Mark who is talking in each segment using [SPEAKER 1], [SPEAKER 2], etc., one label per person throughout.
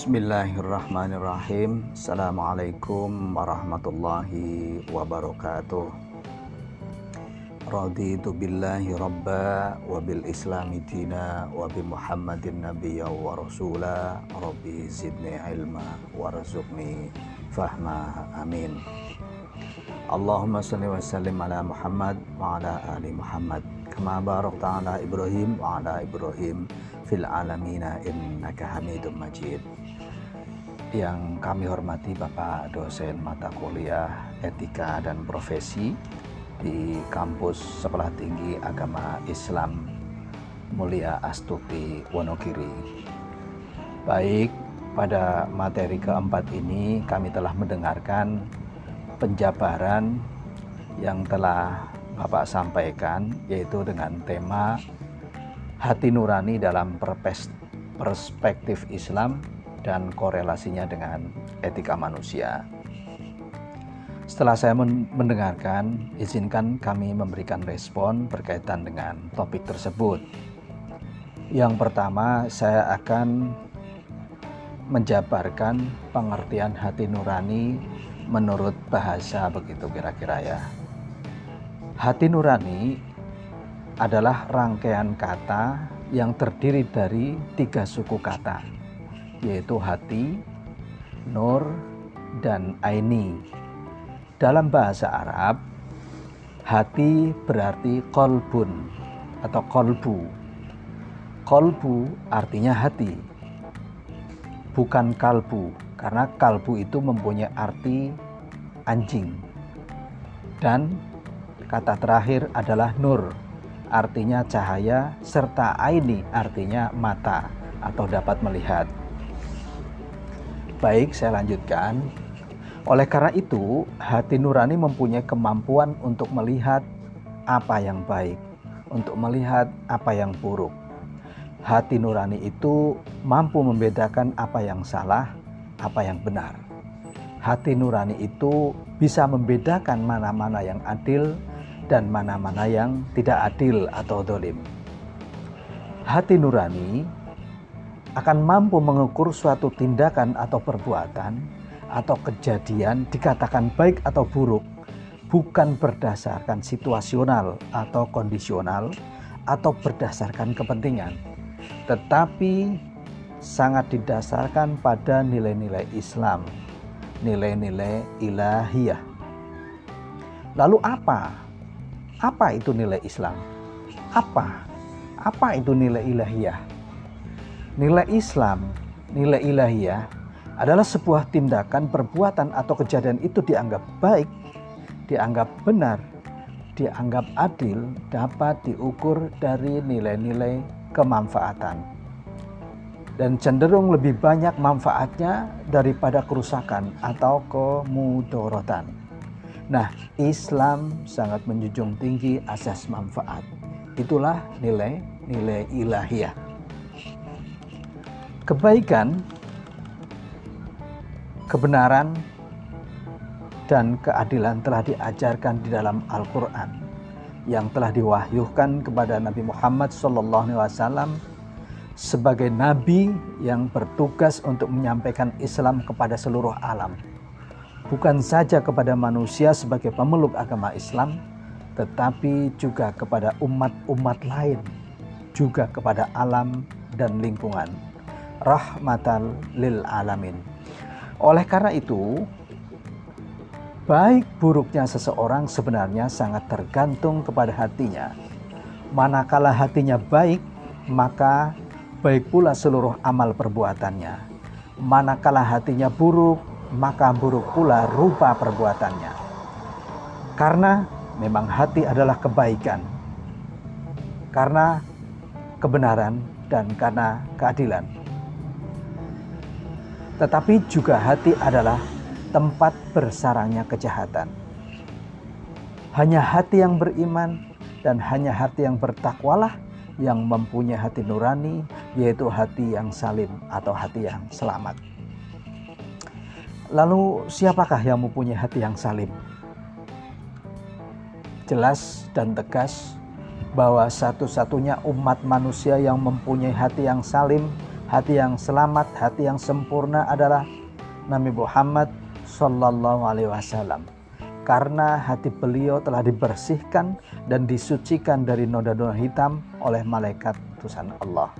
[SPEAKER 1] Bismillahirrahmanirrahim. Assalamualaikum warahmatullahi wabarakatuh. Raditu billahi rabba wa bil islami dina wa bi muhammadin nabiyya wa rasula. Rabbi zidni ilma warzuqni fahma. Amin. Allahumma salli wa sallim ala Muhammad wa ala ali Muhammad. Kama barakta ala Ibrahim wa ala Ibrahim fil alamina innaka hamidum majid. Yang kami hormati Bapak dosen mata kuliah etika dan profesi di kampus Sekolah Tinggi Agama Islam Mulia Astuti Wonogiri. Baik pada materi keempat ini kami telah mendengarkan penjabaran yang telah Bapak sampaikan yaitu dengan tema hati nurani dalam perspektif Islam dan korelasinya dengan etika manusia. Setelah saya mendengarkan, izinkan kami memberikan respon berkaitan dengan topik tersebut. Yang pertama, saya akan menjabarkan pengertian hati nurani menurut bahasa begitu kira-kira ya. Hati nurani adalah rangkaian kata yang terdiri dari tiga suku kata, yaitu hati, nur, dan aini. Dalam bahasa Arab, hati berarti kolbun atau kolbu. Kolbu artinya hati, bukan kalbu, karena kalbu itu mempunyai arti anjing. Dan kata terakhir adalah nur, artinya cahaya, serta aini artinya mata atau dapat melihat. Baik, saya lanjutkan. Oleh karena itu, hati nurani mempunyai kemampuan untuk melihat apa yang baik, untuk melihat apa yang buruk. Hati nurani itu mampu membedakan apa yang salah, apa yang benar. Hati nurani itu bisa membedakan mana-mana yang adil, dan mana-mana yang tidak adil atau dolim. Hati nurani akan mampu mengukur suatu tindakan atau perbuatan atau kejadian dikatakan baik atau buruk bukan berdasarkan situasional atau kondisional atau berdasarkan kepentingan tetapi sangat didasarkan pada nilai-nilai Islam nilai-nilai ilahiyah lalu apa apa itu nilai Islam? Apa? Apa itu nilai ilahiyah? Nilai Islam, nilai ilahiyah adalah sebuah tindakan, perbuatan atau kejadian itu dianggap baik, dianggap benar, dianggap adil, dapat diukur dari nilai-nilai kemanfaatan. Dan cenderung lebih banyak manfaatnya daripada kerusakan atau kemudorotan. Nah, Islam sangat menjunjung tinggi asas manfaat. Itulah nilai-nilai ilahiyah. Kebaikan, kebenaran, dan keadilan telah diajarkan di dalam Al-Quran yang telah diwahyukan kepada Nabi Muhammad SAW sebagai nabi yang bertugas untuk menyampaikan Islam kepada seluruh alam bukan saja kepada manusia sebagai pemeluk agama Islam, tetapi juga kepada umat-umat lain, juga kepada alam dan lingkungan. Rahmatan lil alamin. Oleh karena itu, baik buruknya seseorang sebenarnya sangat tergantung kepada hatinya. Manakala hatinya baik, maka baik pula seluruh amal perbuatannya. Manakala hatinya buruk, maka buruk pula rupa perbuatannya. Karena memang hati adalah kebaikan, karena kebenaran, dan karena keadilan. Tetapi juga hati adalah tempat bersarangnya kejahatan. Hanya hati yang beriman dan hanya hati yang bertakwalah yang mempunyai hati nurani, yaitu hati yang salim atau hati yang selamat. Lalu siapakah yang mempunyai hati yang salim? Jelas dan tegas bahwa satu-satunya umat manusia yang mempunyai hati yang salim hati yang selamat, hati yang sempurna adalah Nabi Muhammad Sallallahu Alaihi Wasallam. Karena hati beliau telah dibersihkan dan disucikan dari noda-noda hitam oleh malaikat utusan Allah.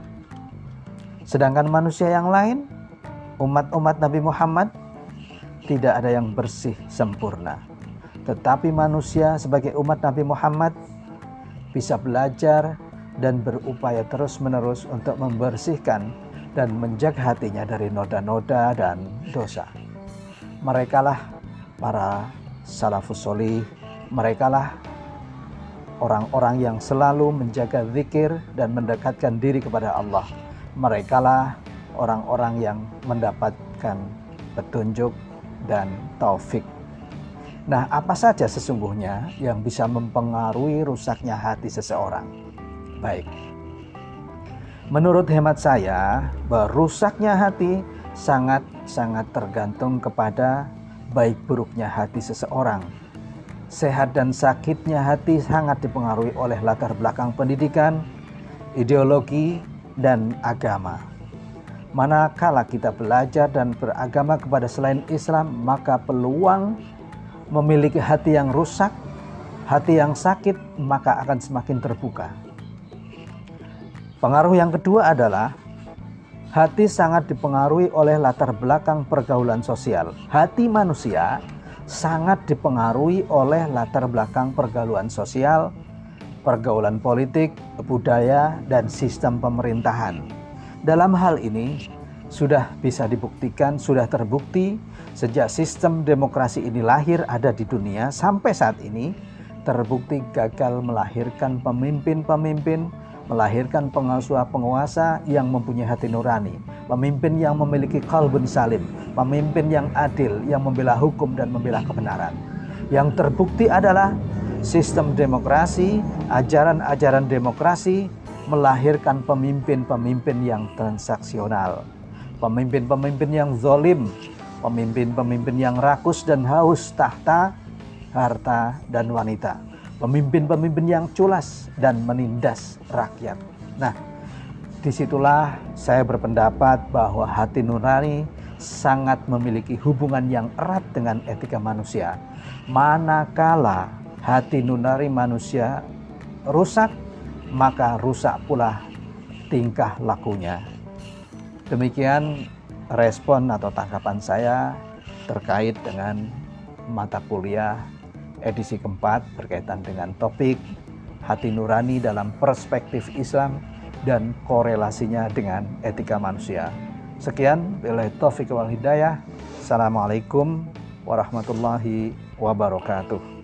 [SPEAKER 1] Sedangkan manusia yang lain, umat-umat Nabi Muhammad, tidak ada yang bersih sempurna. Tetapi manusia sebagai umat Nabi Muhammad bisa belajar dan berupaya terus-menerus untuk membersihkan dan menjaga hatinya dari noda-noda dan dosa. Merekalah para salafus solih, merekalah orang-orang yang selalu menjaga zikir dan mendekatkan diri kepada Allah merekalah orang-orang yang mendapatkan petunjuk dan taufik. Nah, apa saja sesungguhnya yang bisa mempengaruhi rusaknya hati seseorang? Baik. Menurut hemat saya, rusaknya hati sangat-sangat tergantung kepada baik buruknya hati seseorang. Sehat dan sakitnya hati sangat dipengaruhi oleh latar belakang pendidikan, ideologi, dan agama. Manakala kita belajar dan beragama kepada selain Islam, maka peluang memiliki hati yang rusak, hati yang sakit, maka akan semakin terbuka. Pengaruh yang kedua adalah hati sangat dipengaruhi oleh latar belakang pergaulan sosial. Hati manusia sangat dipengaruhi oleh latar belakang pergaulan sosial, pergaulan politik, budaya, dan sistem pemerintahan. Dalam hal ini, sudah bisa dibuktikan, sudah terbukti sejak sistem demokrasi ini lahir ada di dunia sampai saat ini terbukti gagal melahirkan pemimpin-pemimpin, melahirkan penguasa-penguasa yang mempunyai hati nurani, pemimpin yang memiliki kalbun salim, pemimpin yang adil, yang membela hukum dan membela kebenaran. Yang terbukti adalah sistem demokrasi, ajaran-ajaran demokrasi melahirkan pemimpin-pemimpin yang transaksional, pemimpin-pemimpin yang zolim, pemimpin-pemimpin yang rakus dan haus tahta, harta, dan wanita, pemimpin-pemimpin yang culas dan menindas rakyat. Nah, di situlah saya berpendapat bahwa hati nurani sangat memiliki hubungan yang erat dengan etika manusia. Manakala hati nunari manusia rusak, maka rusak pula tingkah lakunya. Demikian respon atau tanggapan saya terkait dengan mata kuliah edisi keempat berkaitan dengan topik hati nurani dalam perspektif Islam dan korelasinya dengan etika manusia. Sekian, bila taufik wal hidayah. Assalamualaikum warahmatullahi wabarakatuh.